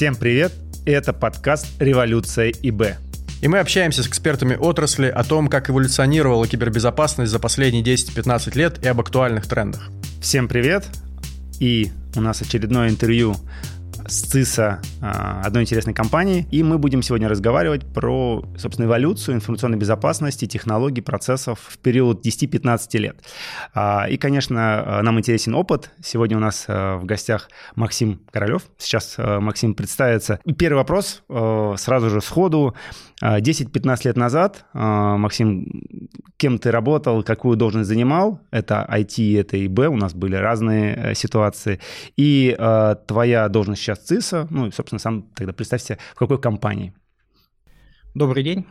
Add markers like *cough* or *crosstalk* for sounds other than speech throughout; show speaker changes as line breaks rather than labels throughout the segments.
Всем привет! Это подкаст «Революция ИБ».
И мы общаемся с экспертами отрасли о том, как эволюционировала кибербезопасность за последние 10-15 лет и об актуальных трендах.
Всем привет! И у нас очередное интервью с ЦИСа а, одной интересной компании. И мы будем сегодня разговаривать про, собственно, эволюцию информационной безопасности, технологий, процессов в период 10-15 лет. А, и, конечно, нам интересен опыт. Сегодня у нас а, в гостях Максим Королев. Сейчас Максим представится. Первый вопрос сразу же сходу. 10-15 лет назад, Максим, кем ты работал, какую должность занимал? Это IT, это ИБ, у нас были разные э, ситуации. И твоя должность сейчас ЦИСа, ну и, собственно, сам тогда представься, в какой компании.
Добрый день,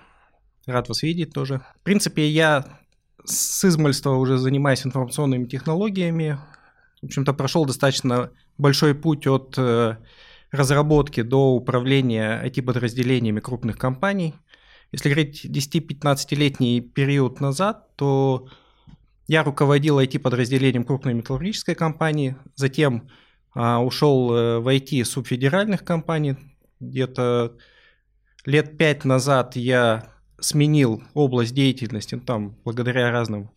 рад вас видеть тоже. В принципе, я с измальства уже занимаюсь информационными технологиями. В общем-то, прошел достаточно большой путь от э, разработки до управления IT-подразделениями крупных компаний. Если говорить 10-15-летний период назад, то я руководил IT-подразделением крупной металлургической компании, затем а, ушел э, в IT субфедеральных компаний. Где-то лет пять назад я сменил область деятельности, ну, там, благодаря разным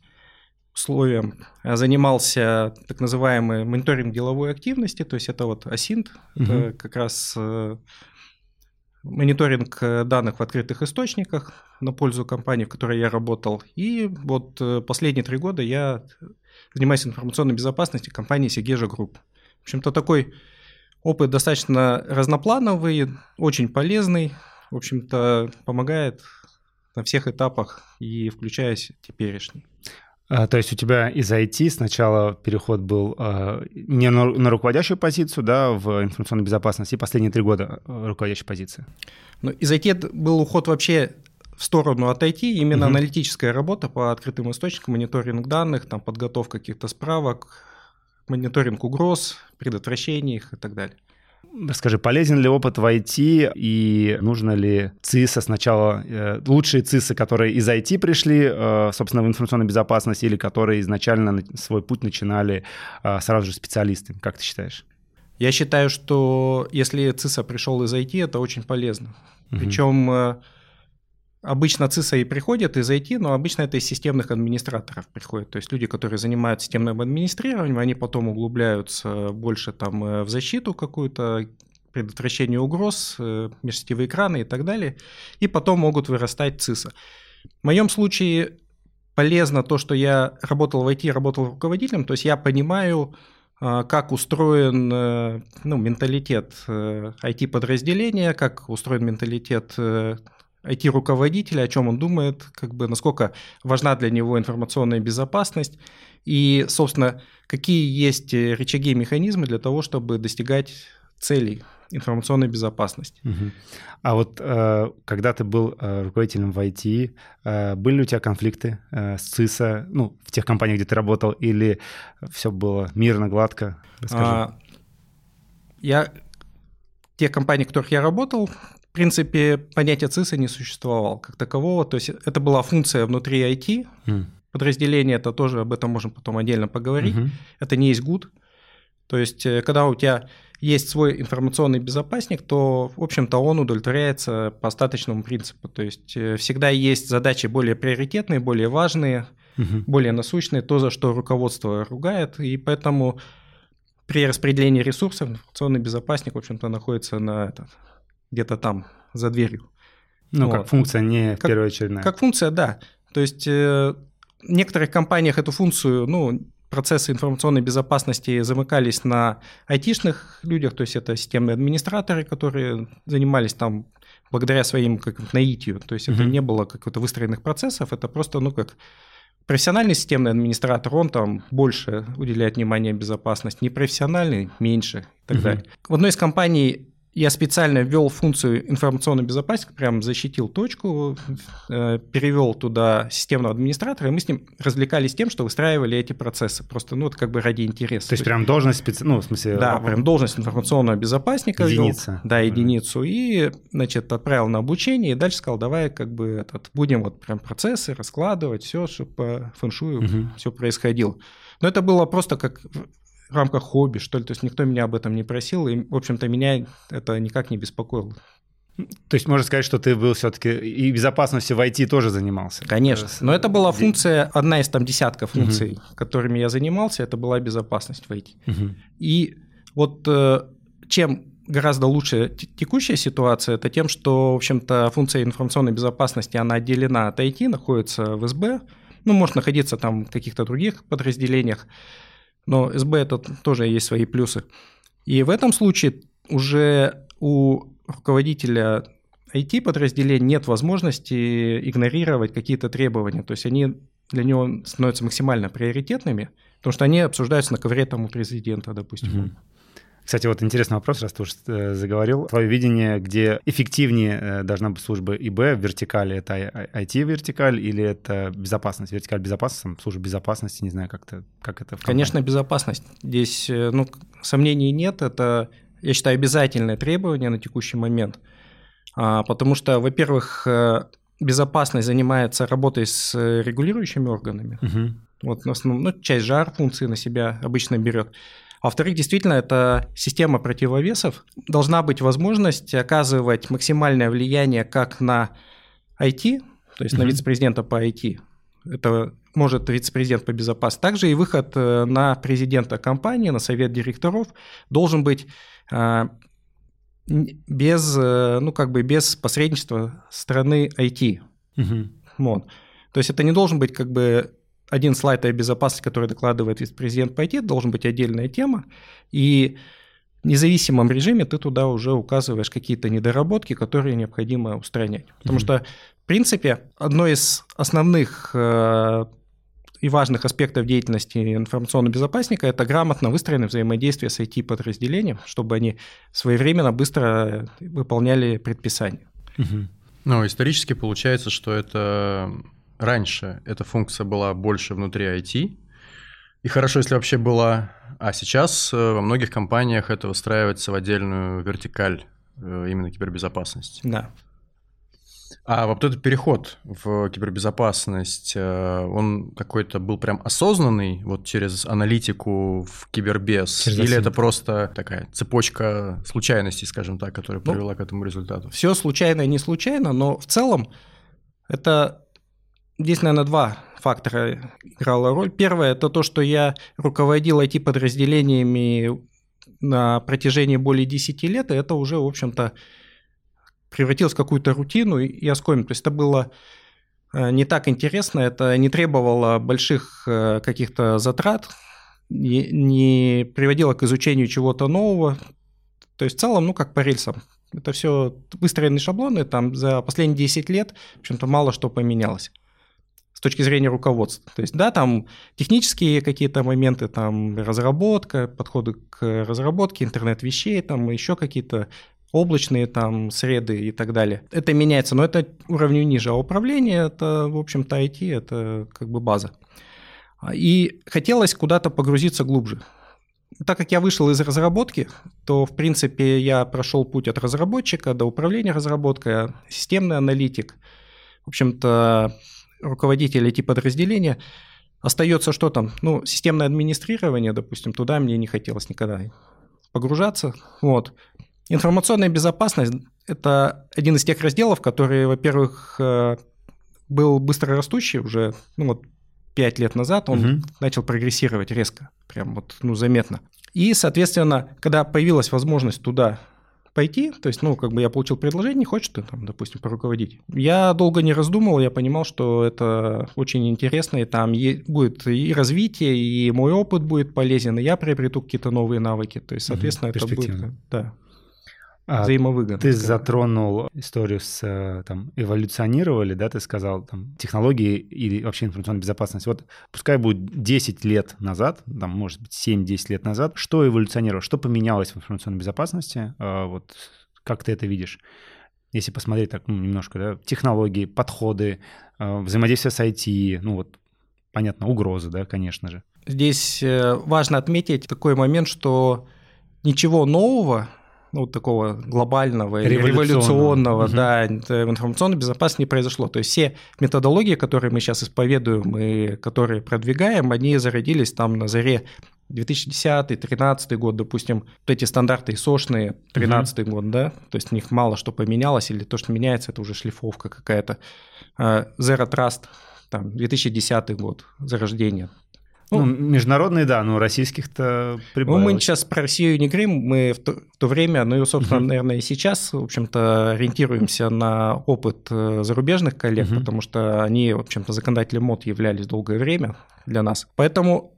условиям, занимался так называемой мониторинг деловой активности, то есть это вот OSINT, угу. это как раз э, мониторинг э, данных в открытых источниках на пользу компании, в которой я работал. И вот последние три года я занимаюсь информационной безопасностью компании Сегежа Групп. В общем-то, такой опыт достаточно разноплановый, очень полезный, в общем-то, помогает на всех этапах и включаясь теперешний.
А, то есть у тебя из IT сначала переход был э, не на, на руководящую позицию, да, в информационной безопасности, и последние три года э, руководящая позиция.
Ну, из IT был уход вообще в сторону от IT, именно угу. аналитическая работа по открытым источникам, мониторинг данных, там, подготовка каких-то справок, мониторинг угроз, предотвращение их и так далее.
Расскажи, полезен ли опыт в IT и нужно ли ЦИСа сначала, э, лучшие ЦИСы, которые из IT пришли, э, собственно, в информационную безопасность или которые изначально свой путь начинали э, сразу же специалисты? Как ты считаешь?
Я считаю, что если ЦИСа пришел из IT, это очень полезно. Угу. Причем Обычно ЦИСа и приходят из IT, но обычно это из системных администраторов приходят. То есть люди, которые занимаются системным администрированием, они потом углубляются больше там э, в защиту какую-то, предотвращение угроз, э, межсетевые экраны и так далее, и потом могут вырастать ЦИСа. В моем случае полезно то, что я работал в IT, работал руководителем, то есть я понимаю, э, как устроен ну, менталитет IT-подразделения, как устроен менталитет IT-руководителя, о чем он думает, как бы насколько важна для него информационная безопасность и, собственно, какие есть рычаги и механизмы для того, чтобы достигать целей информационной безопасности.
Угу. А вот э, когда ты был э, руководителем в IT, э, были ли у тебя конфликты с ЦИСа, ну, в тех компаниях, где ты работал, или все было мирно, гладко? Расскажи. А,
я те компании, в которых я работал, в принципе, понятия ЦИСа не существовало как такового. То есть это была функция внутри IT. Mm. Подразделение, это тоже об этом можем потом отдельно поговорить. Mm-hmm. Это не есть good. То есть, э, когда у тебя есть свой информационный безопасник, то, в общем-то, он удовлетворяется по остаточному принципу. То есть, э, всегда есть задачи более приоритетные, более важные, угу. более насущные, то, за что руководство ругает. И поэтому при распределении ресурсов информационный безопасник, в общем-то, находится на этот, где-то там, за дверью.
Ну, вот. как функция, не
как,
первоочередная.
Как функция, да. То есть э, в некоторых компаниях эту функцию, ну, процессы информационной безопасности замыкались на айтишных людях, то есть это системные администраторы, которые занимались там благодаря своим как наитию, то есть mm-hmm. это не было каких-то выстроенных процессов, это просто, ну, как профессиональный системный администратор, он там больше уделяет внимания безопасности, непрофессиональный – меньше и так mm-hmm. далее. В одной из компаний я специально ввел функцию информационной безопасности, прям защитил точку, э, перевел туда системного администратора, и мы с ним развлекались тем, что выстраивали эти процессы. Просто, ну, это как бы ради интереса.
То есть прям должность, специ... ну, в смысле...
Да, прям должность информационного безопасника
Единица.
Ввел, да, единицу. И, значит, отправил на обучение, и дальше сказал, давай как бы этот, будем вот прям процессы раскладывать, все, чтобы по фэншую угу. все происходило. Но это было просто как в рамках хобби, что ли. То есть никто меня об этом не просил, и, в общем-то, меня это никак не беспокоило.
То есть можно сказать, что ты был все-таки и безопасностью в IT тоже занимался?
Конечно. Но это была функция, одна из там десятков функций, угу. которыми я занимался, это была безопасность в IT. Угу. И вот э, чем гораздо лучше текущая ситуация, это тем, что, в общем-то, функция информационной безопасности, она отделена от IT, находится в СБ, ну, может находиться там в каких-то других подразделениях, но СБ это тоже есть свои плюсы. И в этом случае уже у руководителя IT-подразделения нет возможности игнорировать какие-то требования. То есть они для него становятся максимально приоритетными, потому что они обсуждаются на ковре там у президента, допустим. Угу.
Кстати, вот интересный вопрос, раз ты уже э, заговорил. Твое видение, где эффективнее э, должна быть служба ИБ в вертикали, это IT-вертикаль или это безопасность? Вертикаль безопасности, служба безопасности, не знаю, как, -то, как это
Конечно, безопасность. Здесь э, ну, сомнений нет, это я считаю, обязательное требование на текущий момент. А, потому что, во-первых, безопасность занимается работой с регулирующими органами. Угу. Вот, в основном, ну, часть жар функции на себя обычно берет. А во-вторых, действительно, это система противовесов. Должна быть возможность оказывать максимальное влияние как на IT, то есть mm на вице-президента по IT. Это может вице-президент по безопасности. Также и выход э, на президента компании, на совет директоров должен быть а, без, э, ну, как бы без посредничества страны IT. Угу. Вот. То есть это не должен быть как бы один слайд о безопасности, который докладывает вице-президент по IT, должен быть отдельная тема. И в независимом режиме ты туда уже указываешь какие-то недоработки, которые необходимо устранять. Потому mm что, в принципе, одно из основных э, и важных аспектов деятельности информационного безопасника – это грамотно выстроенное взаимодействие с IT-подразделением, чтобы они своевременно, быстро выполняли предписания.
Угу. Ну, исторически получается, что это раньше эта функция была больше внутри IT, и хорошо, если вообще была, а сейчас э, во многих компаниях это выстраивается в отдельную вертикаль э, именно кибербезопасности.
Да.
А вот этот переход в кибербезопасность, э, он какой-то был прям осознанный, вот через аналитику в кибербез, через или это просто такая цепочка случайностей, скажем так, которая ну, привела к этому результату?
Все случайно и не случайно, но в целом это здесь, наверное, два фактора играла роль. Первое – это то, что я руководил IT-подразделениями на протяжении более 10 лет, и это уже, в общем-то, превратилось в какую-то рутину и оскомину. То есть это было э, не так интересно, это не требовало больших э, каких-то затрат, не, приводило к изучению чего-то нового. То есть в целом, ну, как по рельсам. Это все выстроенные шаблоны, там за последние 10 лет, в общем-то, мало что поменялось точки зрения руководства. То есть, да, там технические какие-то моменты, там разработка, подходы к разработке, интернет вещей, там еще какие-то облачные там среды и так далее. Это меняется, но это уровню ниже. А управление это, в общем-то, IT, это как бы база. И хотелось куда-то погрузиться глубже. Так как я вышел из разработки, то, в принципе, я прошел путь от разработчика до управления разработкой, системный аналитик, в общем-то, руководитель IT-подразделения. Остается что там? Ну, системное администрирование, допустим, туда мне не хотелось никогда погружаться. Вот. Информационная безопасность – это один из тех разделов, который, во-первых, э, был быстро растущий уже, ну вот, пять лет назад он угу. начал прогрессировать резко, прям вот, ну, заметно. И, соответственно, когда появилась возможность туда пойти, то есть, ну, как бы я получил предложение, не хочешь ты там, допустим, поруководить. Я долго не раздумывал, я понимал, что это очень интересно, и там будет и развитие, и мой опыт будет полезен, и я приобрету какие-то новые навыки, то есть, соответственно, угу, это будет, да,
взаимовыгодно. Ты затронул историю с э, там, эволюционировали, да, ты сказал, там, технологии или вообще информационная безопасность. Вот пускай будет 10 лет назад, там, может быть, 7-10 лет назад, что эволюционировало, что поменялось в информационной безопасности, а, вот как ты это видишь? Если посмотреть так ну, немножко, да, технологии, подходы, а, взаимодействие с IT, ну вот, понятно, угрозы, да, конечно же.
Здесь э, важно отметить такой момент, что ничего нового ну, такого глобального революционного, угу. да, информационной безопасности не произошло. То есть все методологии, которые мы сейчас исповедуем и которые продвигаем, они зародились там на заре 2010-2013 год, допустим, вот эти стандарты ИСОшные, 13 угу. год, да, то есть в них мало что поменялось, или то, что меняется, это уже шлифовка какая-то. А, Zero Trust, там, 2010 год, зарождение,
ну, ну, международные, да, но российских-то прибавилось.
Ну, мы сейчас про Россию не говорим, мы в то, в то время, ну и, собственно, uh-huh. наверное, и сейчас, в общем-то, ориентируемся на опыт э, зарубежных коллег, uh-huh. потому что они, в общем-то, законодатели МОД являлись долгое время для нас. Поэтому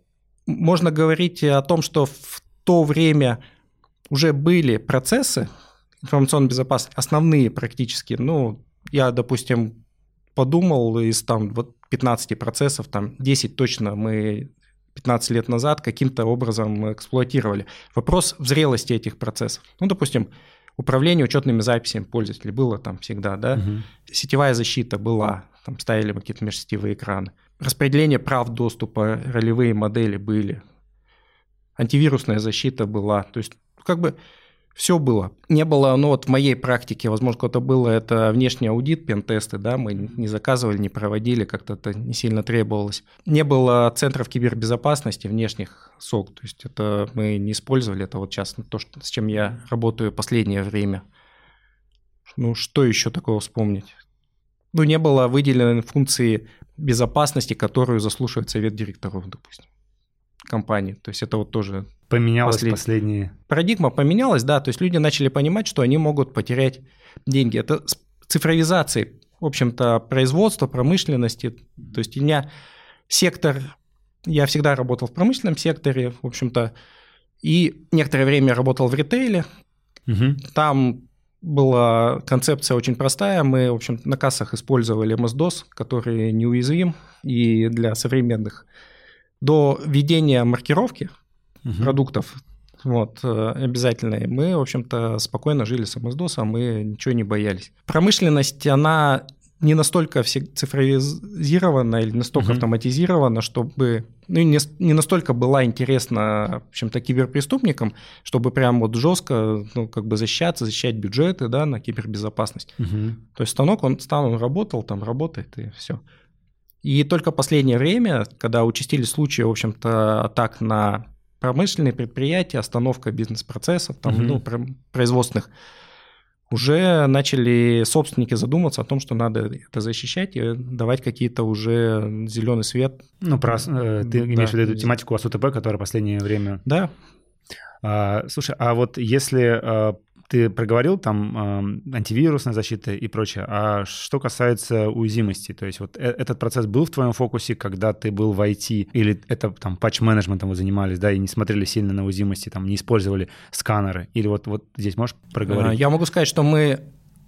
можно говорить о том, что в то время уже были процессы информационной безопасности, основные практически, ну, я, допустим, подумал, из там вот 15 процессов, там 10 точно мы 15 лет назад каким-то образом эксплуатировали. Вопрос в зрелости этих процессов. Ну, допустим, управление учетными записями пользователей было там всегда, да, угу. сетевая защита была, там ставили какие-то межсетевые экраны, распределение прав доступа, ролевые модели были, антивирусная защита была, то есть как бы все было. Не было, ну вот в моей практике, возможно, кто-то было, это внешний аудит, пентесты, да, мы не заказывали, не проводили, как-то это не сильно требовалось. Не было центров кибербезопасности внешних СОК, то есть это мы не использовали, это вот сейчас то, что, с чем я работаю последнее время. Ну, что еще такого вспомнить? Ну, не было выделенной функции безопасности, которую заслушивает совет директоров, допустим, компании. То есть это вот тоже
Поменялось Послед... последние.
Парадигма поменялась, да, то есть люди начали понимать, что они могут потерять деньги. Это цифровизация, в общем-то, производства, промышленности. То есть у меня сектор, я всегда работал в промышленном секторе, в общем-то, и некоторое время работал в ритейле. Угу. Там была концепция очень простая. Мы, в общем, на кассах использовали MS-DOS, который неуязвим и для современных. До введения маркировки – угу. продуктов вот, э, обязательные, мы, в общем-то, спокойно жили с MS-DOS, мы ничего не боялись. Промышленность, она не настолько цифровизирована или настолько uh автоматизирована, чтобы ну, не, не настолько была интересна, в общем-то, киберпреступникам, чтобы прям вот жестко, ну, как бы защищаться, защищать бюджеты, да, на кибербезопасность. uh То есть станок, он стал, он работал, там работает и все. И только последнее время, когда участились случаи, в общем-то, атак на промышленные предприятия, остановка бизнес-процессов, там, угу. ну, производственных, уже начали собственники задуматься о том, что надо это защищать и давать какие-то уже зеленый свет.
Ну, про, э, ты да. имеешь в виду эту тематику АСУТП, которая в последнее время...
Да.
А, слушай, а вот если а, ты проговорил там э, антивирусная защита и прочее. А что касается уязвимости, то есть вот э этот процесс был в твоем фокусе, когда ты был в IT, или это там патч-менеджментом вы занимались, да, и не смотрели сильно на уязвимости, там не использовали сканеры? Или вот, вот здесь можешь проговорить? А,
я могу сказать, что мы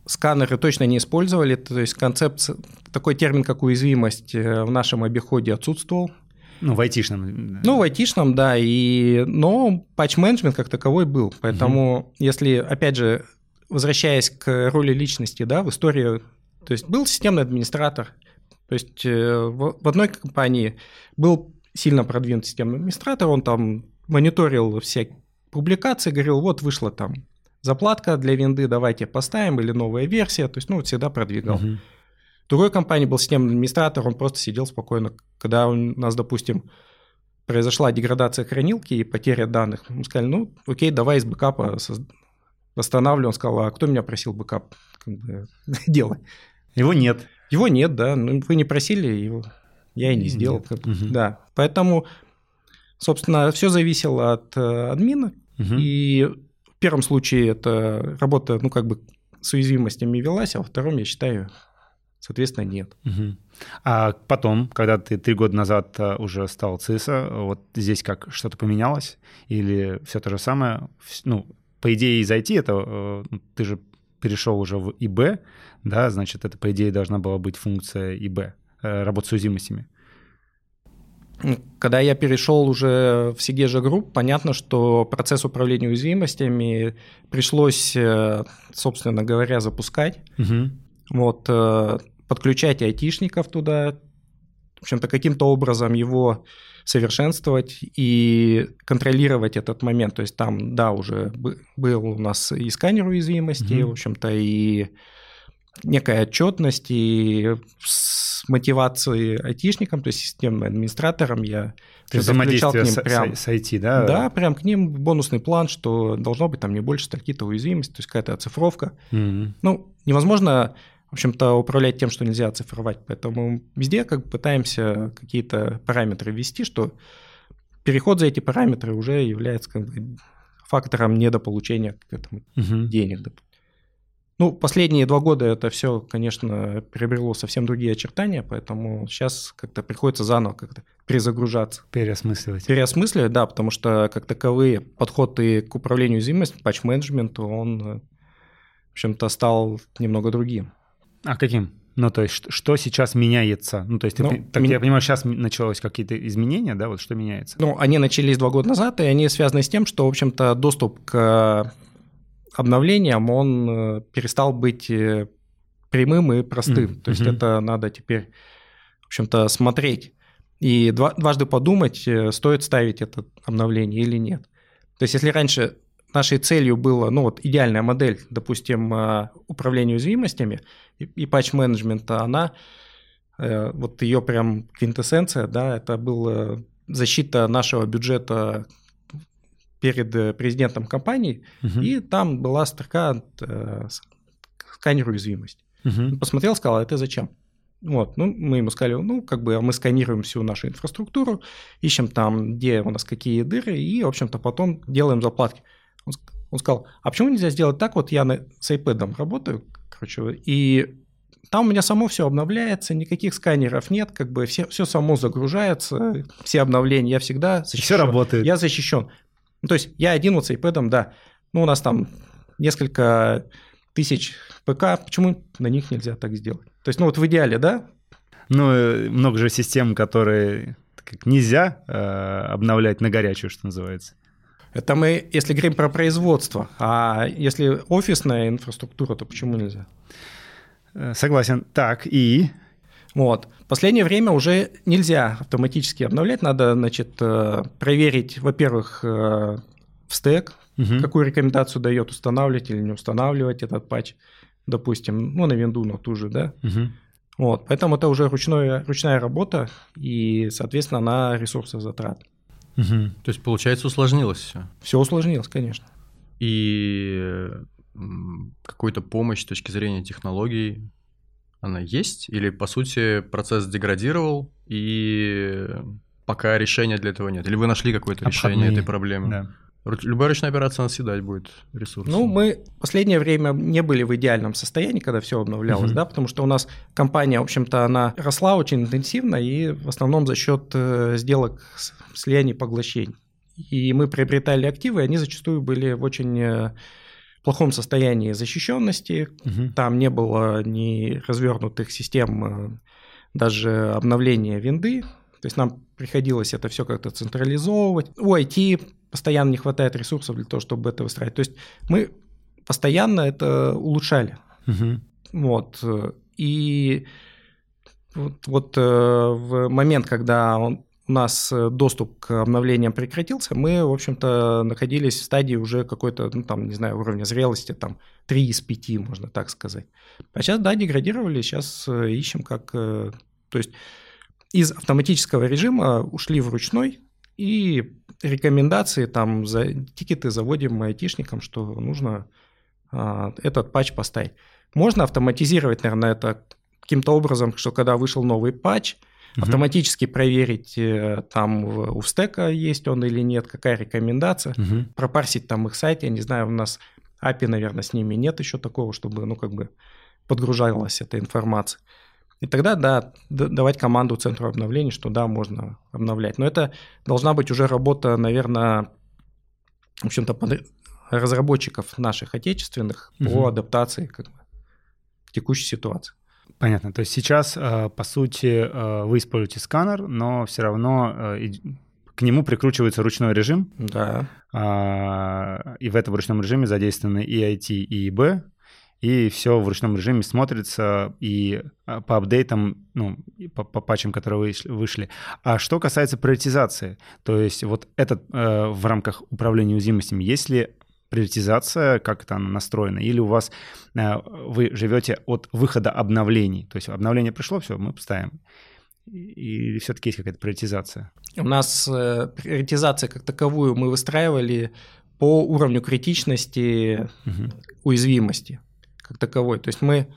сканеры точно не использовали, то есть концепция, такой термин, как уязвимость э, в нашем обиходе отсутствовал.
Ну, в айтишном.
Ну, в айтишном, да. И, но патч-менеджмент как таковой был. Поэтому, угу. если, опять же, возвращаясь к роли личности, да, в истории, то есть был системный администратор, то есть э, в одной компании был сильно продвинут системный администратор, он там мониторил все публикации, говорил, вот вышла там заплатка для винды, давайте поставим, или новая версия, то есть, ну, всегда продвигал. Угу. Другой компании был системный администратор, он просто сидел спокойно. Когда у нас, допустим, произошла деградация хранилки и потеря данных, мы сказали, ну, окей, давай из бэкапа восстанавливаем. Он сказал, а кто меня просил бэкап как бы, *laughs* делать?
Его нет.
Его нет, да. Ну, вы не просили, его я и не сделал. Как бы, угу. Да. Поэтому, собственно, все зависело от э, админа. Угу. И в первом случае это работа, ну, как бы с уязвимостями велась, а во втором, я считаю, Соответственно, нет.
Угу. А потом, когда ты три года назад э, уже стал CISO, вот здесь как что-то поменялось? Или все то же самое? Ну, по идее, из IT это э, ну, ты же перешел уже в ИБ, да, значит, это, по идее, должна была быть функция ИБ, э, работа с уязвимостями.
Когда я перешел уже в Сегежа Групп, понятно, что процесс управления уязвимостями пришлось, собственно говоря, запускать. Угу. Вот подключать айтишников туда, общем-то, каким-то образом его совершенствовать и контролировать этот момент. То есть там, да, уже был у нас и сканер уязвимости, mm-hmm. в общем-то, и некая отчетность, и с мотивацией айтишникам, то есть системным администратором я
то есть взаимодействие к ним прям, с, с IT, да?
Да, прям к ним бонусный план, что должно быть там не больше стальки-то уязвимости, то есть какая-то оцифровка. Mm-hmm. Ну, невозможно в общем-то, управлять тем, что нельзя оцифровать. Поэтому везде как пытаемся какие-то параметры ввести, что переход за эти параметры уже является как бы фактором недополучения этому угу. денег. Ну, последние два года это все, конечно, приобрело совсем другие очертания, поэтому сейчас как-то приходится заново как-то перезагружаться.
Переосмысливать.
Переосмысливать, да, потому что как таковые подходы к управлению уязвимостью, патч-менеджменту, он, в общем-то, стал немного другим.
А каким? Ну, то есть, что сейчас меняется? Ну, то есть, ну, так ми... я понимаю, сейчас началось какие-то изменения, да, вот что меняется?
Ну, они начались два года назад, и они связаны с тем, что, в общем-то, доступ к обновлениям, он э, перестал быть э, прямым и простым. Mm-hmm. То есть, это надо теперь, в общем-то, смотреть и дважды подумать, э, стоит ставить это обновление или нет. То есть, если раньше нашей целью было, ну вот идеальная модель, допустим, э, управления уязвимостями и, и патч-менеджмента, она, э, вот ее прям квинтэссенция, да, это была защита нашего бюджета перед президентом компании, угу. и там была строка э, сканер уязвимость. Угу. Посмотрел, сказал, «А это зачем? Вот, ну, мы ему сказали, ну, как бы мы сканируем всю нашу инфраструктуру, ищем там, где у нас какие дыры, и, в общем-то, потом делаем заплатки. Он, он сказал, а почему нельзя сделать так, вот я на, с iPad работаю, короче, и там у меня само все обновляется, никаких сканеров нет, как бы все, все само загружается, все обновления, я всегда
защищен. Все работает.
Я защищен. Ну, то есть я один вот с iPad, да. Ну, у нас там несколько тысяч ПК, почему на них нельзя так сделать? То есть, ну вот в идеале, да?
Ну, э, много же систем, которые как нельзя э, обновлять на горячую, что называется.
Это мы, если говорим про производство, а если офисная инфраструктура, то почему нельзя?
Э, согласен. Так, и...
Вот. В последнее время уже нельзя автоматически обновлять. Надо, значит, э, проверить, во-первых, э, в стек, угу. какую рекомендацию дает устанавливать или не устанавливать этот патч, допустим, ну, на винду, на ту же, да. Угу. Вот. Поэтому это уже ручной, ручная работа, и, соответственно, она ресурсозатрат.
Угу. То есть, получается, усложнилось все?
Все усложнилось, конечно.
И какую-то помощь с точки зрения технологий она есть? Или, по сути, процесс деградировал, и пока решения для этого нет? Или вы нашли какое-то решение этой проблемы? Да. Любая ручная операция она съедать будет ресурсы.
Ну, мы в последнее время не были в идеальном состоянии, когда все обновлялось, uh-huh. да, потому что у нас компания, в общем-то, она росла очень интенсивно и в основном за счет э, сделок слияний поглощений. И мы приобретали активы, они зачастую были в очень э, плохом состоянии защищенности. Угу. Там не было ни развернутых систем э, даже обновления винды. То есть нам приходилось это все как-то централизовывать. У IT постоянно не хватает ресурсов для того, чтобы это выстраивать. То есть мы постоянно это улучшали. Угу. Вот. И вот, вот э, в момент, когда он, у нас доступ к обновлениям прекратился, мы, в общем-то, находились в стадии уже какой-то, ну, там, не знаю, уровня зрелости, там, 3 из 5, можно так сказать. А сейчас, да, деградировали, сейчас э, ищем как... То есть из автоматического режима ушли в ручной, и рекомендации, там, за, тикеты заводим айтишникам, что нужно а, этот патч поставить. Можно автоматизировать, наверное, это каким-то образом, что когда вышел новый патч, угу. автоматически проверить, э, там у стека есть он или нет, какая рекомендация, угу. пропарсить там их сайт, я не знаю, у нас API, наверное, с ними нет еще такого, чтобы, ну, как бы подгружалась эта информация. И тогда, да, давать команду центру обновления, что да, можно обновлять. Но это должна быть уже работа, наверное, в общем-то, разработчиков наших отечественных угу. по адаптации как бы, текущей ситуации.
Понятно. То есть сейчас, э, по сути, э, вы используете сканер, но все равно э, к нему прикручивается ручной режим.
Да.
А, и в этом ручном режиме задействованы и IT, и ИБ. И все в ручном режиме смотрится и а, по апдейтам, ну, по, по патчам, которые вышли. А что касается приоритизации, то есть вот этот э, в рамках управления уязвимостями, есть ли приоритизация, как это она настроена, или у вас э, вы живете от выхода обновлений, то есть обновление пришло, все, мы поставим. Или все-таки есть какая-то приоритизация?
У нас э, приоритизация как таковую мы выстраивали по уровню критичности угу. уязвимости как таковой. То есть мы,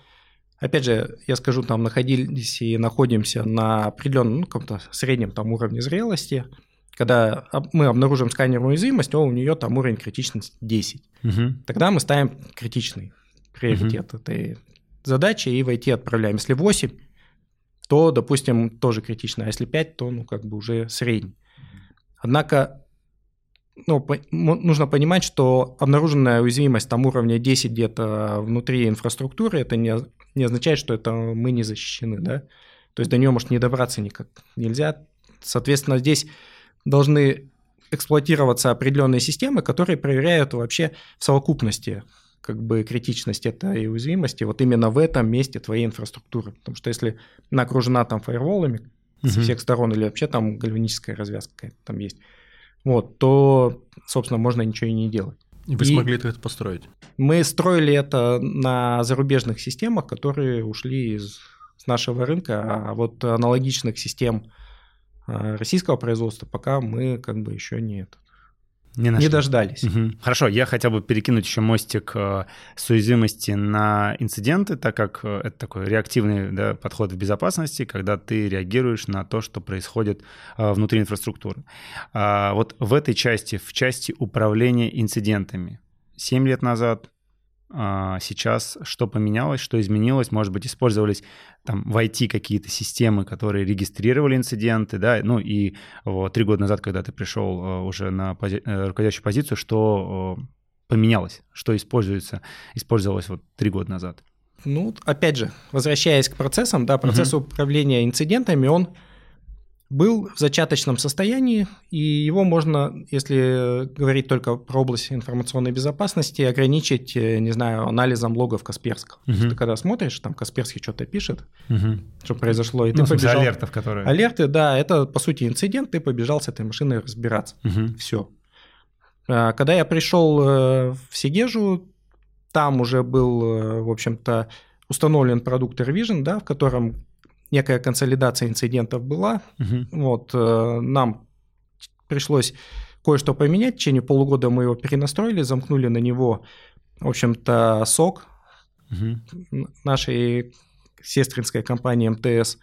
опять же, я скажу, там находились и находимся на определенном, ну, каком-то среднем там уровне зрелости. Когда мы обнаружим сканер уязвимость, то у нее там уровень критичности 10. Угу. Тогда мы ставим критичный приоритет угу. этой задачи и войти отправляем. Если 8, то, допустим, тоже критично, а если 5, то, ну, как бы уже средний. Однако ну, по, нужно понимать, что обнаруженная уязвимость там уровня 10 где-то внутри инфраструктуры, это не, не означает, что это мы не защищены, да. То есть до нее может не добраться никак нельзя. Соответственно, здесь должны эксплуатироваться определенные системы, которые проверяют вообще в совокупности как бы критичность этой уязвимости вот именно в этом месте твоей инфраструктуры. Потому что если она окружена там фаерволами uh-huh. со всех сторон или вообще там гальваническая развязка там есть, вот, то, собственно, можно ничего и не делать.
И вы и смогли это построить?
Мы строили это на зарубежных системах, которые ушли из с нашего рынка, а вот аналогичных систем а, российского производства пока мы как бы еще не, не, не дождались.
Угу. Хорошо, я хотел бы перекинуть еще мостик э, с уязвимости на инциденты, так как э, это такой реактивный да, подход в безопасности, когда ты реагируешь на то, что происходит э, внутри инфраструктуры. А вот в этой части, в части управления инцидентами, 7 лет назад, сейчас что поменялось, что изменилось, может быть, использовались там в IT какие-то системы, которые регистрировали инциденты, да, ну и вот, три года назад, когда ты пришел а, уже на пози- э, руководящую позицию, что а, поменялось, что используется, использовалось вот три года назад?
Ну, опять же, возвращаясь к процессам, да, процесс угу. управления инцидентами, он был в зачаточном состоянии, и его можно, если говорить только про область информационной безопасности, ограничить, э, не знаю, анализом логов Касперского. Угу. Ты когда смотришь, там Касперский что-то пишет, угу. что произошло, и ну, ты побежал...
алертов, которые...
Алерты, да, это, по сути, инцидент, ты побежал с этой машиной разбираться. Угу. Все. А, когда я пришел э, в Сигежу, там уже был, э, в общем-то, установлен продукт Revision, да, в котором некая консолидация инцидентов была. Угу. Вот, э, нам пришлось кое-что поменять. В течение полугода мы его перенастроили, замкнули на него, в общем-то, сок угу. нашей сестринской компании МТС.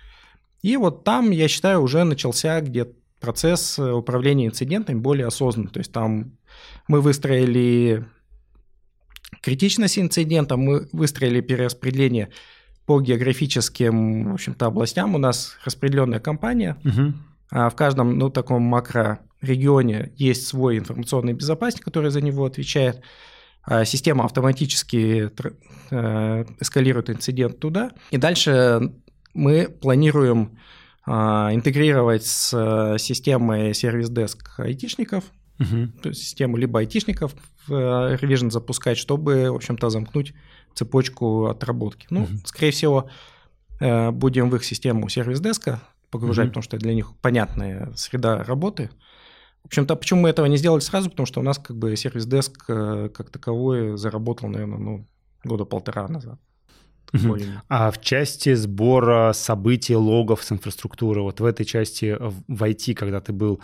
И вот там, я считаю, уже начался где процесс управления инцидентами более осознанный. То есть там мы выстроили критичность инцидента, мы выстроили перераспределение по географическим, в общем-то, областям у нас распределенная компания. Угу. А в каждом, ну, таком макрорегионе есть свой информационный безопасник, который за него отвечает. А система автоматически э, эскалирует инцидент туда. И дальше мы планируем а, интегрировать с системой сервис-деск айтишников, угу. то есть систему либо айтишников в э, Revision запускать, чтобы, в общем-то, замкнуть цепочку отработки. Ну, угу. скорее всего, э, будем в их систему сервис-деска погружать, угу. потому что для них понятная среда работы. В общем-то, почему мы этого не сделали сразу? Потому что у нас как бы сервис-деск э, как таковой заработал, наверное, ну, года полтора назад.
А в части сбора событий, логов с инфраструктуры, вот в этой части в IT, когда ты был,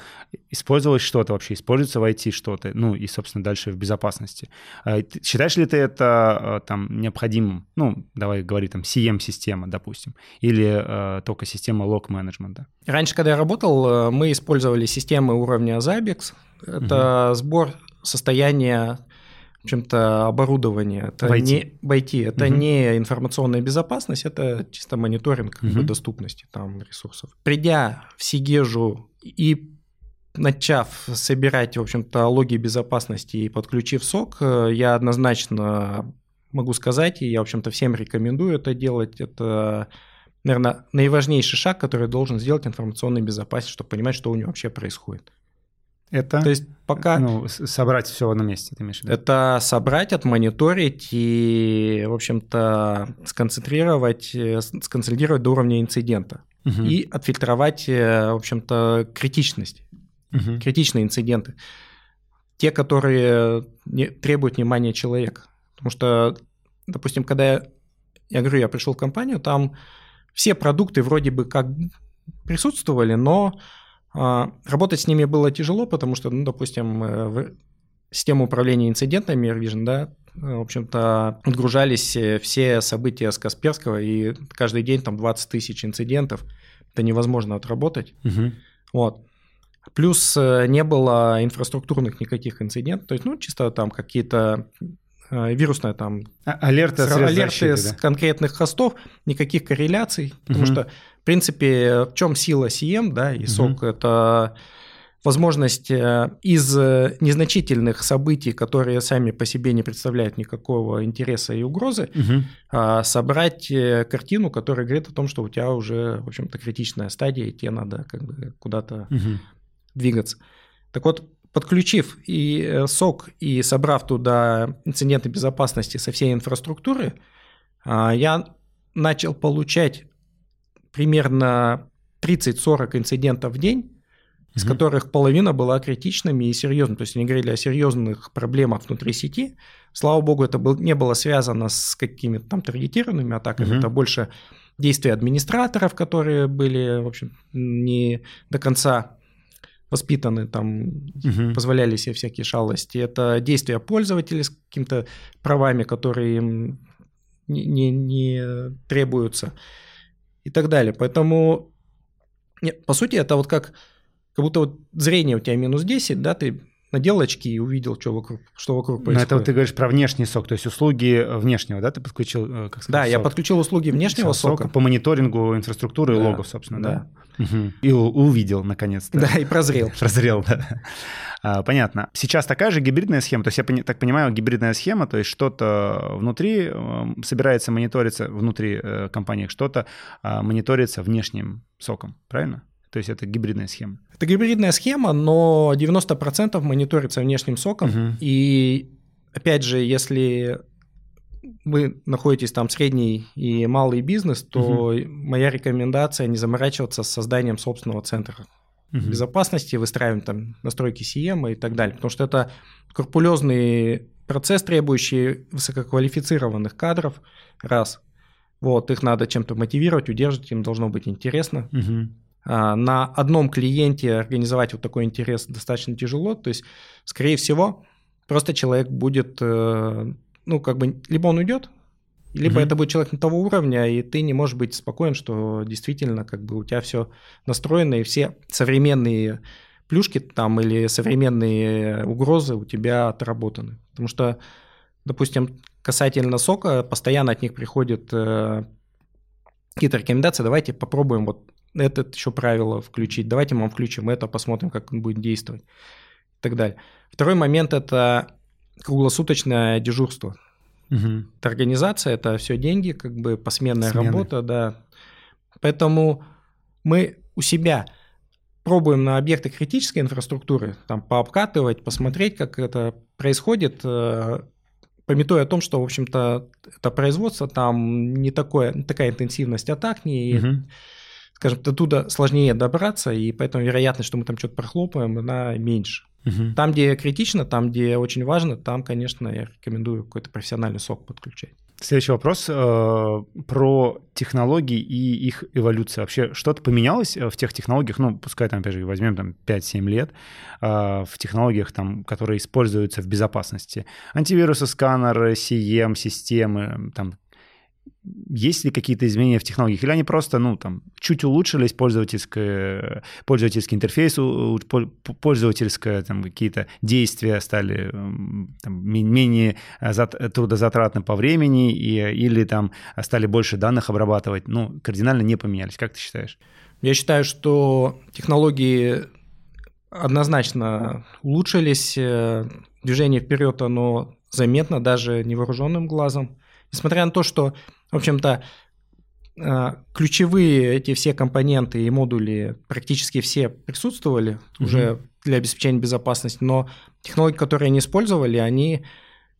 использовалось что-то вообще? Используется в IT что-то? Ну и, собственно, дальше в безопасности. А, считаешь ли ты это а, там необходимым? Ну, давай говори там CM-система, допустим, или э, только система лог-менеджмента?
Раньше, когда я работал, э, мы использовали системы уровня Zabbix. Это угу. сбор состояния в общем-то, оборудование. Это в IT. не в IT, это угу. не информационная безопасность, это чисто мониторинг как угу. бы, доступности там ресурсов. Придя в Сигежу и начав собирать, в общем-то, логи безопасности и подключив сок, э, я однозначно могу сказать, и я, в общем-то, всем рекомендую это делать. Это, наверное, наиважнейший шаг, который должен сделать информационный безопасник, чтобы понимать, что у него вообще происходит.
Это,
То есть пока
ну, собрать все одном месте, ты имеешь в виду?
это собрать, отмониторить и, в общем-то, сконцентрировать, э, сконсолидировать до уровня инцидента
Мгм.
и отфильтровать, э, в общем-то, критичность,
Мгм.
критичные инциденты. Те, которые не, требуют внимания человека. Потому что, допустим, когда я, я говорю, я пришел в компанию, там все продукты вроде бы как присутствовали, но работать с ними было тяжело, потому что, ну, допустим, э, в систему управления инцидентами AirVision, да, э, в общем-то, отгружались э, все события с Касперского, и каждый день там 20 тысяч инцидентов. Это невозможно отработать.
Мгм.
Вот. Плюс не было инфраструктурных никаких инцидентов, то есть, ну, чисто там какие-то э, вирусные там
А- Алерты, средств
алерты
защиты,
с
да?
конкретных хостов, никаких корреляций, потому
Мгм.
что, в принципе, в чем сила CM, да, и SOC, это возможность э, из э, незначительных событий, которые сами по себе не представляют никакого интереса и угрозы, а, собрать э, картину, которая говорит о том, что у тебя уже, в общем-то, критичная стадия, и тебе надо как бы куда-то
Мгм.
двигаться. Так вот, подключив и э, сок, и собрав туда инциденты безопасности со всей инфраструктуры, а, я начал получать примерно 30-40 инцидентов в день, из
Мгм.
которых половина была критичными и серьезными. То есть они говорили о серьезных проблемах внутри сети. Слава богу, это был, не было связано с какими-то там таргетированными атаками,
Мгм.
это больше действия администраторов, которые были, в общем, не до конца воспитаны, там
Мгм.
позволяли себе всякие шалости. Это действия пользователей с какими-то правами, которые им не, не- не требуются и так далее. Поэтому, не, по сути, это вот как, как будто вот зрение у тебя минус 10, да, ты надел очки и увидел, что вокруг, что вокруг
Но
происходит.
это вот ты говоришь про внешний сок, то есть услуги внешнего, да, ты подключил, э, как сказать,
да, я
сок?
подключил услуги внешнего
Сока
сока.
по мониторингу инфраструктуры и
Да,
логов, собственно, да.
да.
Мгм. И увидел, наконец-то.
Да, и прозрел. *laughs*
Прозрел, да. А, Понятно. Сейчас такая же гибридная схема, то есть я так понимаю, гибридная схема, то есть что-то внутри э, собирается мониториться, внутри э, компании что-то а, мониторится внешним соком, правильно? То есть это гибридная схема.
Это гибридная схема, но 90% мониторится внешним соком.
Мгм.
И опять же, если вы находитесь там средний и малый бизнес, то моя рекомендация не заморачиваться с созданием собственного центра
Мгм.
безопасности, выстраиваем там настройки CM и так далее. Потому что это скрупулезный процесс, требующий высококвалифицированных кадров, раз. Вот, их надо чем-то мотивировать, удерживать, им должно быть интересно.
Мгм.
А, на одном клиенте организовать вот такой интерес достаточно тяжело. То есть, скорее всего, просто человек будет, э, ну, как бы, либо он уйдет, либо
Мгм.
это будет человек не того уровня, и ты не можешь быть спокоен, что действительно, как бы, у тебя все настроено, и все современные плюшки там или современные угрозы у тебя отработаны. Потому что, допустим, касательно сока, постоянно от них приходят э, какие-то рекомендации, давайте попробуем вот это еще правило включить, давайте мы вам включим это, посмотрим, как он будет действовать и так далее. Второй момент – это круглосуточное дежурство.
Мгм.
Это организация, это все деньги, как бы посменная
Смены.
работа, да. Поэтому мы у себя пробуем на объекты критической инфраструктуры там пообкатывать, посмотреть, как это происходит, э, пометуя о том, что, в общем-то, это производство, там не, такое, не такая интенсивность атак, не,
Мгм.
Скажем, до туда сложнее добраться, и поэтому вероятность, что мы там что-то прохлопаем, она меньше.
Мгм.
Там, где критично, там, где очень важно, там, конечно, я рекомендую какой-то профессиональный сок подключать.
Следующий вопрос э, про технологии и их эволюцию. Вообще что-то поменялось э, в тех технологиях, ну, пускай там, опять же, возьмем там 5-7 лет, э, в технологиях, там, которые используются в безопасности. Антивирусы, сканеры, CM, системы, там, есть ли какие-то изменения в технологиях? Или они просто, ну, там, чуть улучшились, пользовательский интерфейс, у- у- пол- пользовательское, там, какие-то действия стали там, ме- менее э, зат- трудозатратны по времени и, или там стали больше данных обрабатывать? Ну, кардинально не поменялись. Как ты считаешь?
Я считаю, что технологии однозначно улучшились, э, движение вперед, оно заметно даже невооруженным глазом. Несмотря на то, что, в общем-то, а, ключевые эти все компоненты и модули практически все присутствовали угу. уже для обеспечения безопасности, но технологии, которые они использовали, они,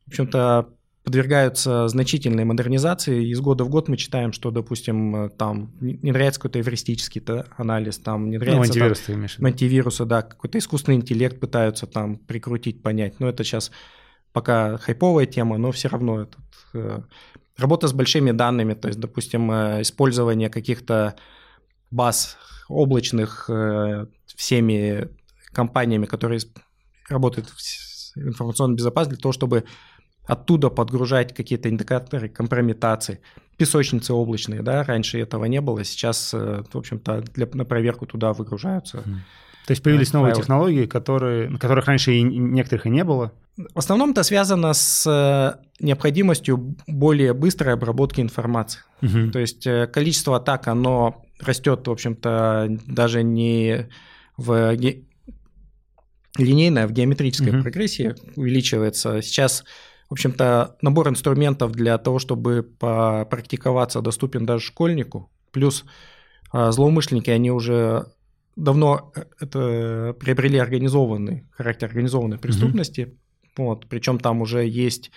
в общем-то, подвергаются значительной модернизации. Из года в год мы читаем, что, допустим, там не нравится какой-то эвристический анализ, там не нравится... Ну, антивирус там, ты имеешь Антивирусы, да, какой-то искусственный интеллект пытаются там прикрутить, понять. Но это сейчас пока хайповая тема, но все равно этот, э, работа с большими данными, то есть, допустим, э, использование каких-то баз облачных э, всеми компаниями, которые работают в информационной безопасности, для того, чтобы оттуда подгружать какие-то индикаторы компрометации. Песочницы облачные, да, раньше этого не было, сейчас, в общем-то, для, на проверку туда выгружаются.
То есть появились новые технологии, которые, которых раньше и некоторых и не было?
В основном это связано с э, необходимостью более быстрой обработки информации. Угу. То есть э, количество атак, оно растет, в общем-то, даже не в линейной, а в геометрической угу. прогрессии увеличивается. Сейчас в общем-то, набор инструментов для того, чтобы попрактиковаться, доступен даже школьнику. Плюс а, злоумышленники, они уже давно э, это приобрели организованный характер организованной преступности. Mm-hmm. Вот, причем там уже есть,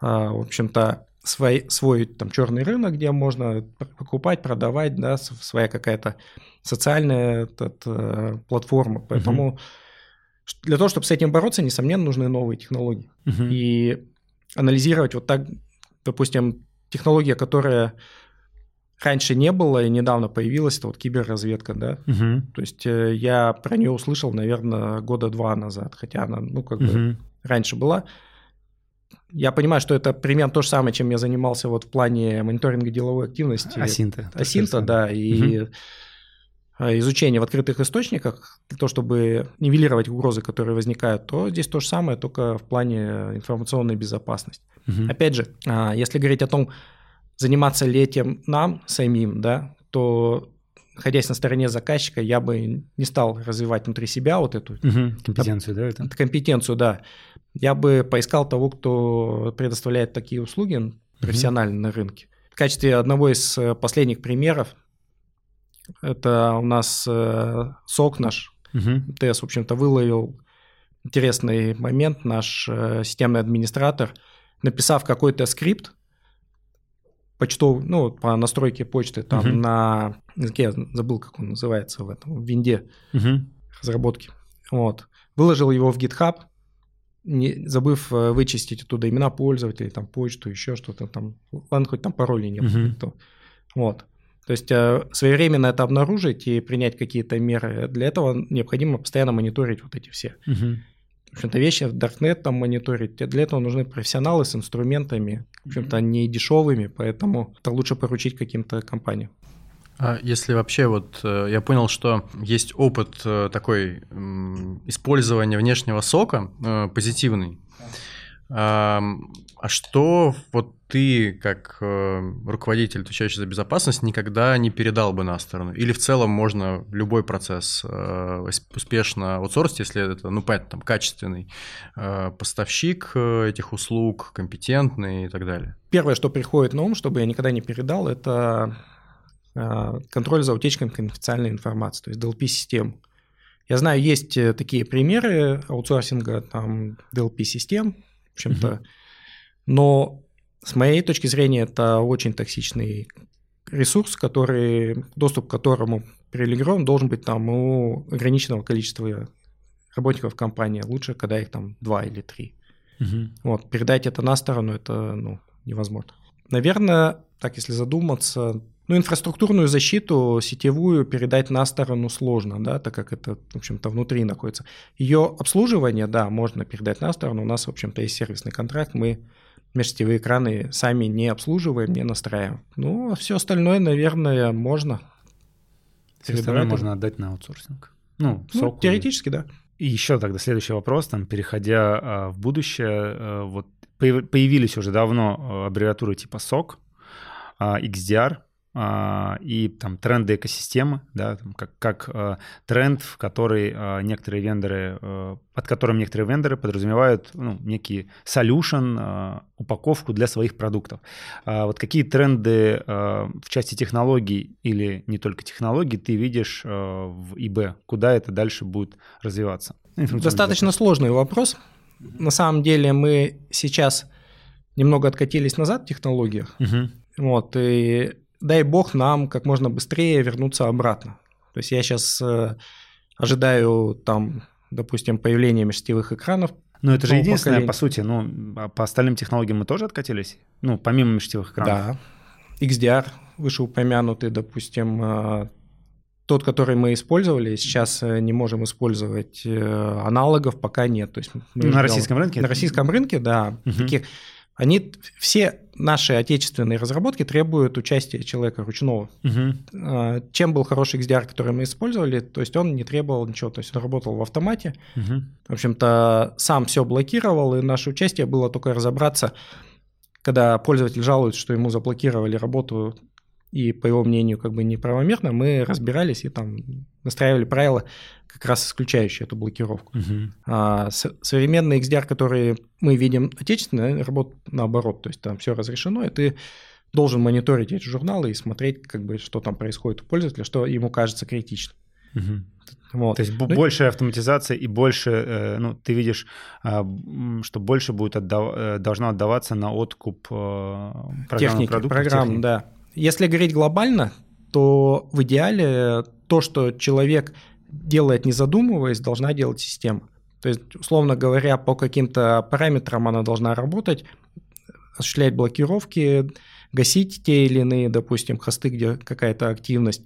а, в общем-то, свой, свой там черный рынок, где можно покупать, продавать, да, своя какая-то социальная этот, э, платформа. Поэтому mm-hmm. для того, чтобы с этим бороться, несомненно, нужны новые технологии. Mm-hmm. И анализировать вот так, допустим, технология, которая раньше не было и недавно появилась, это вот киберразведка, да. Угу. То есть э, я про нее услышал, наверное, года два назад, хотя она, ну, как угу. бы раньше была. Я понимаю, что это примерно то же самое, чем я занимался вот в плане мониторинга деловой активности.
Асинта.
Асинта, да, и угу. изучение в открытых источниках, для того, чтобы нивелировать угрозы, которые возникают, то здесь то же самое, только в плане информационной безопасности. Угу. Опять же, а, если говорить о том, заниматься ли этим нам самим, да, то находясь на стороне заказчика, я бы не стал развивать внутри себя вот эту
угу, компетенцию, да, это?
компетенцию, да. Я бы поискал того, кто предоставляет такие услуги профессионально угу. на рынке. В качестве одного из э, последних примеров это у нас э, сок наш, угу. ТС, в общем-то, выловил интересный момент. Наш э, системный администратор, написав какой-то скрипт, почтовый, ну, по настройке почты, там угу. на языке, я забыл, как он называется в этом, в винде угу. разработки. Вот. Выложил его в GitHub, не, забыв э, вычистить оттуда имена пользователей, там почту, еще что-то там. Ладно, хоть там паролей не было. То. Вот. То есть э, своевременно это обнаружить и принять какие-то меры. Для этого необходимо постоянно мониторить вот эти все. Угу. В общем-то, вещи в Darknet там мониторить. Для этого нужны профессионалы с инструментами, в общем-то, не дешевыми, поэтому это лучше поручить каким-то компаниям.
А если вообще вот э, я понял, что есть опыт э, такой использования внешнего сока позитивный, а что вот ты, как э, руководитель, отвечающий за безопасность, никогда не передал бы на сторону? Или в целом можно любой процесс э, успешно аутсорсить, если это, ну, понятно, там, качественный э, поставщик этих услуг, компетентный и так далее?
Первое, что приходит на ум, чтобы я никогда не передал, это контроль за утечками конфиденциальной информации, то есть DLP-систем. Я знаю, есть такие примеры аутсорсинга, там, DLP-систем, в общем-то, uh-huh. Но с моей точки зрения, это очень токсичный ресурс, который, доступ к которому привилегирован должен быть там у ограниченного количества работников компании. Лучше, когда их там два или три. Угу. Вот, передать это на сторону, это ну, невозможно. Наверное, так если задуматься, ну, инфраструктурную защиту сетевую передать на сторону сложно, да, так как это, в общем-то, внутри находится. Ее обслуживание, да, можно передать на сторону. У нас, в общем-то, есть сервисный контракт, мы межсетевые экраны сами не обслуживаем, не настраиваем. Ну, а все остальное, наверное, можно.
Все остальное можно отдать на аутсорсинг.
Ну, ну теоретически, да.
И еще тогда следующий вопрос, там, переходя а, в будущее, а, вот появились уже давно а, аббревиатуры типа SOC, а, XDR, э, и там тренды экосистемы, да, там, как, как э, тренд, в который э, некоторые вендоры, под которым некоторые вендоры подразумевают ну, некий solution, упаковку для своих продуктов. Вот какие тренды в части технологий или не только технологий ты видишь в ИБ? Куда это дальше будет развиваться?
Достаточно сложный вопрос. На самом деле мы сейчас немного откатились назад в технологиях.
Угу.
Вот, и дай бог нам как можно быстрее вернуться обратно. То есть я сейчас э, ожидаю там, допустим, появления межсетевых экранов.
Но это же единственное, поколения. по сути, ну, а по остальным технологиям мы тоже откатились? Ну, помимо межсетевых экранов.
Да. XDR вышеупомянутый, допустим, э, тот, который мы использовали, сейчас э, не можем использовать аналогов, пока нет. То есть
на российском рынке?
На российском рынке, да. Угу. Таких они все наши отечественные разработки требуют участия человека ручного.
Угу.
Чем был хороший XDR, который мы использовали, то есть он не требовал ничего, то есть он работал в автомате.
Угу.
В общем-то, сам все блокировал, и наше участие было только разобраться, когда пользователь жалуется, что ему заблокировали работу и, по его мнению, как бы неправомерно, мы разбирались и там настраивали правила, как раз исключающие эту блокировку.
Uh-huh.
А современный XDR, который мы видим отечественно, работает наоборот, то есть там все разрешено, и ты должен мониторить эти журналы и смотреть, как бы, что там происходит у пользователя, что ему кажется критичным.
Uh-huh. Вот. То есть ну, больше автоматизации и больше, э, ну, ты видишь, а, что больше будет отдав... Э, должно отдаваться на откуп
э, техники, программ, техники. да. Если говорить глобально, то в идеале то, что человек делает не задумываясь, должна делать система. То есть, условно говоря, по каким-то параметрам она должна работать, осуществлять блокировки, гасить те или иные, допустим, хосты, где какая-то активность.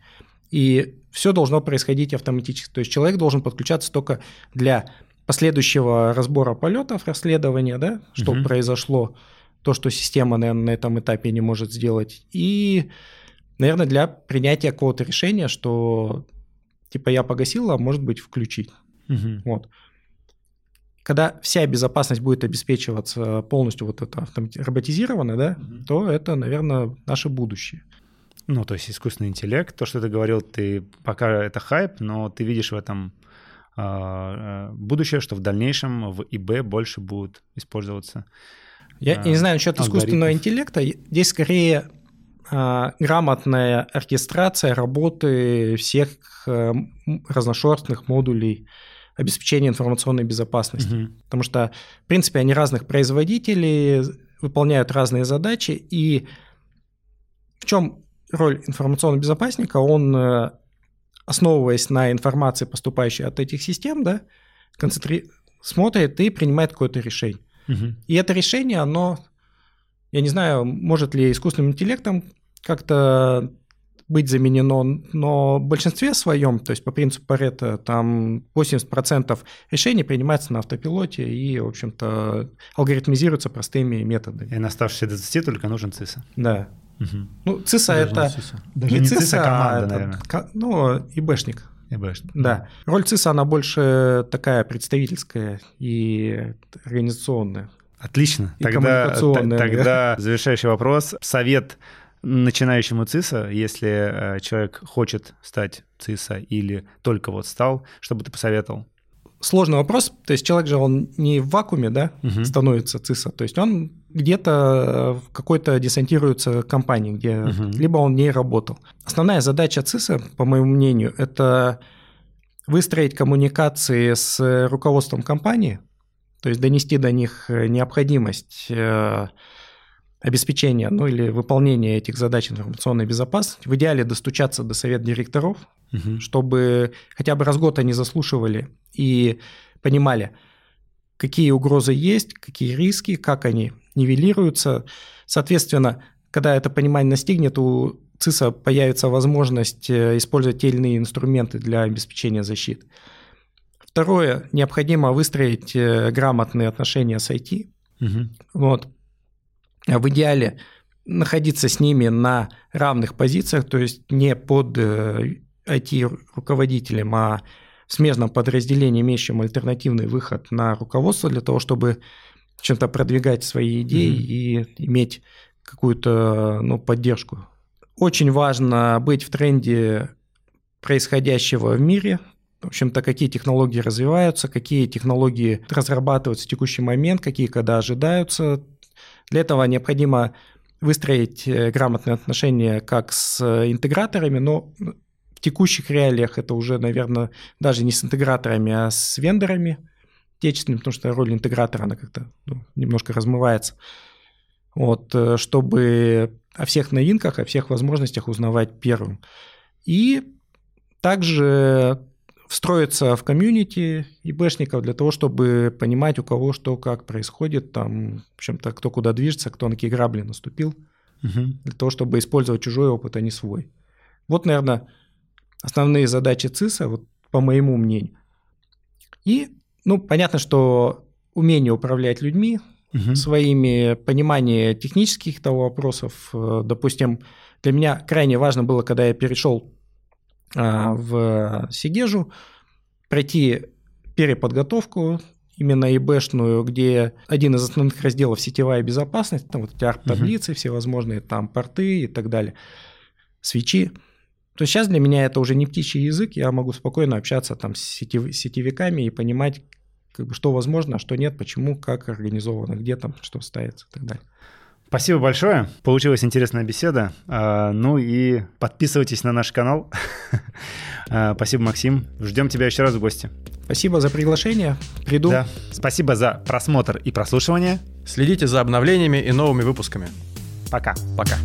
И все должно происходить автоматически. То есть человек должен подключаться только для последующего разбора полетов, расследования, да, что угу. произошло, то, что система, наверное, на этом этапе не может сделать. И, наверное, для принятия какого-то решения, что типа я погасил, а может быть включить.
Угу.
Вот. Когда вся безопасность будет обеспечиваться полностью вот это роботизировано, да, угу. то это, наверное, наше будущее.
Ну, то есть искусственный интеллект, то, что ты говорил, ты пока это хайп, но ты видишь в этом э, будущее, что в дальнейшем в ИБ больше будут использоваться.
Я, я не знаю насчет искусственного интеллекта. Здесь скорее а, грамотная оркестрация работы всех э, разношерстных модулей обеспечения информационной безопасности.
Угу.
Потому что, в принципе, они разных производителей, выполняют разные задачи, и в чем роль информационного безопасника? Он, э, основываясь на информации, поступающей от этих систем, да, концентри... смотрит и принимает какое-то решение.
Угу.
И это решение, оно, я не знаю, может ли искусственным интеллектом как-то быть заменено, но в большинстве своем, то есть по принципу Паретта, там 80% решений принимается на автопилоте и, в общем-то, алгоритмизируется простыми методами.
И на оставшиеся 20 только нужен ЦИСа.
Да.
Угу.
Ну, ЦИСа Даже это...
Не ЦИСа, Даже не, ЦИСа, ЦИСа, а команда, это, наверное.
Ну, ИБшник.
ИБшник.
Да. Роль ЦИСа, она больше такая представительская и организационная.
Отлично. И тогда, тогда да. *laughs* завершающий вопрос. Совет начинающему ЦИСа, если э, человек хочет стать ЦИСа или только вот стал, что бы ты посоветовал?
Сложный вопрос. То есть человек же, он не в вакууме, да,
угу.
становится ЦИСа. То есть он где-то в какой-то десантируется компании, где угу. либо он не работал. Основная задача ЦИСа, по моему мнению, это выстроить коммуникации с руководством компании, то есть донести до них необходимость э, обеспечения, ну или выполнения этих задач информационной безопасности, в идеале достучаться до совет директоров,
угу.
чтобы хотя бы раз в год они заслушивали и понимали, какие угрозы есть, какие риски, как они нивелируются. Соответственно, когда это понимание настигнет, у ЦИСа появится возможность э, использовать те или иные инструменты для обеспечения защиты. Второе, необходимо выстроить э, грамотные отношения с IT.
Угу.
Вот. А в идеале находиться с ними на равных позициях, то есть не под IT-руководителем, э, а в смежном подразделении, имеющем альтернативный выход на руководство для того, чтобы чем-то продвигать свои идеи mm-hmm. и иметь какую-то ну, поддержку. очень важно быть в тренде происходящего в мире, в общем-то, какие технологии развиваются, какие технологии разрабатываются в текущий момент, какие когда ожидаются. Для этого необходимо выстроить э, грамотные отношения как с интеграторами, но в текущих реалиях это уже, наверное, даже не с интеграторами, а с вендорами отечественными, потому что роль интегратора, она как-то ну, немножко размывается. Вот, э, чтобы о всех новинках, о всех возможностях узнавать первым. И также встроиться в комьюнити ИБшников для того, чтобы понимать, у кого что как происходит, там, в общем-то, кто куда движется, кто на какие грабли наступил, угу. для того, чтобы использовать чужой опыт, а не свой. Вот, наверное, основные задачи ЦИСа, вот по моему мнению. И, ну, понятно, что умение управлять людьми, угу. своими понимание технических того вопросов, э, допустим, для меня крайне важно было, когда я перешел а, в Сигежу, пройти переподготовку именно ИБшную, где один из основных разделов сетевая безопасность, там вот эти арт-таблицы, uh-huh. всевозможные там порты и так далее, свечи. То есть сейчас для меня это уже не птичий язык, я могу спокойно общаться там с сетев, сетевиками и понимать, как бы, что возможно, а что нет, почему, как организовано, где там что ставится и так далее.
Спасибо большое. Получилась интересная беседа. А, ну и подписывайтесь на наш канал. *laughs* А, спасибо, Максим. Ждем тебя еще раз в гости.
Спасибо за приглашение. Приду. Да.
Спасибо за просмотр и прослушивание.
Следите за обновлениями и новыми выпусками.
Пока.
Пока.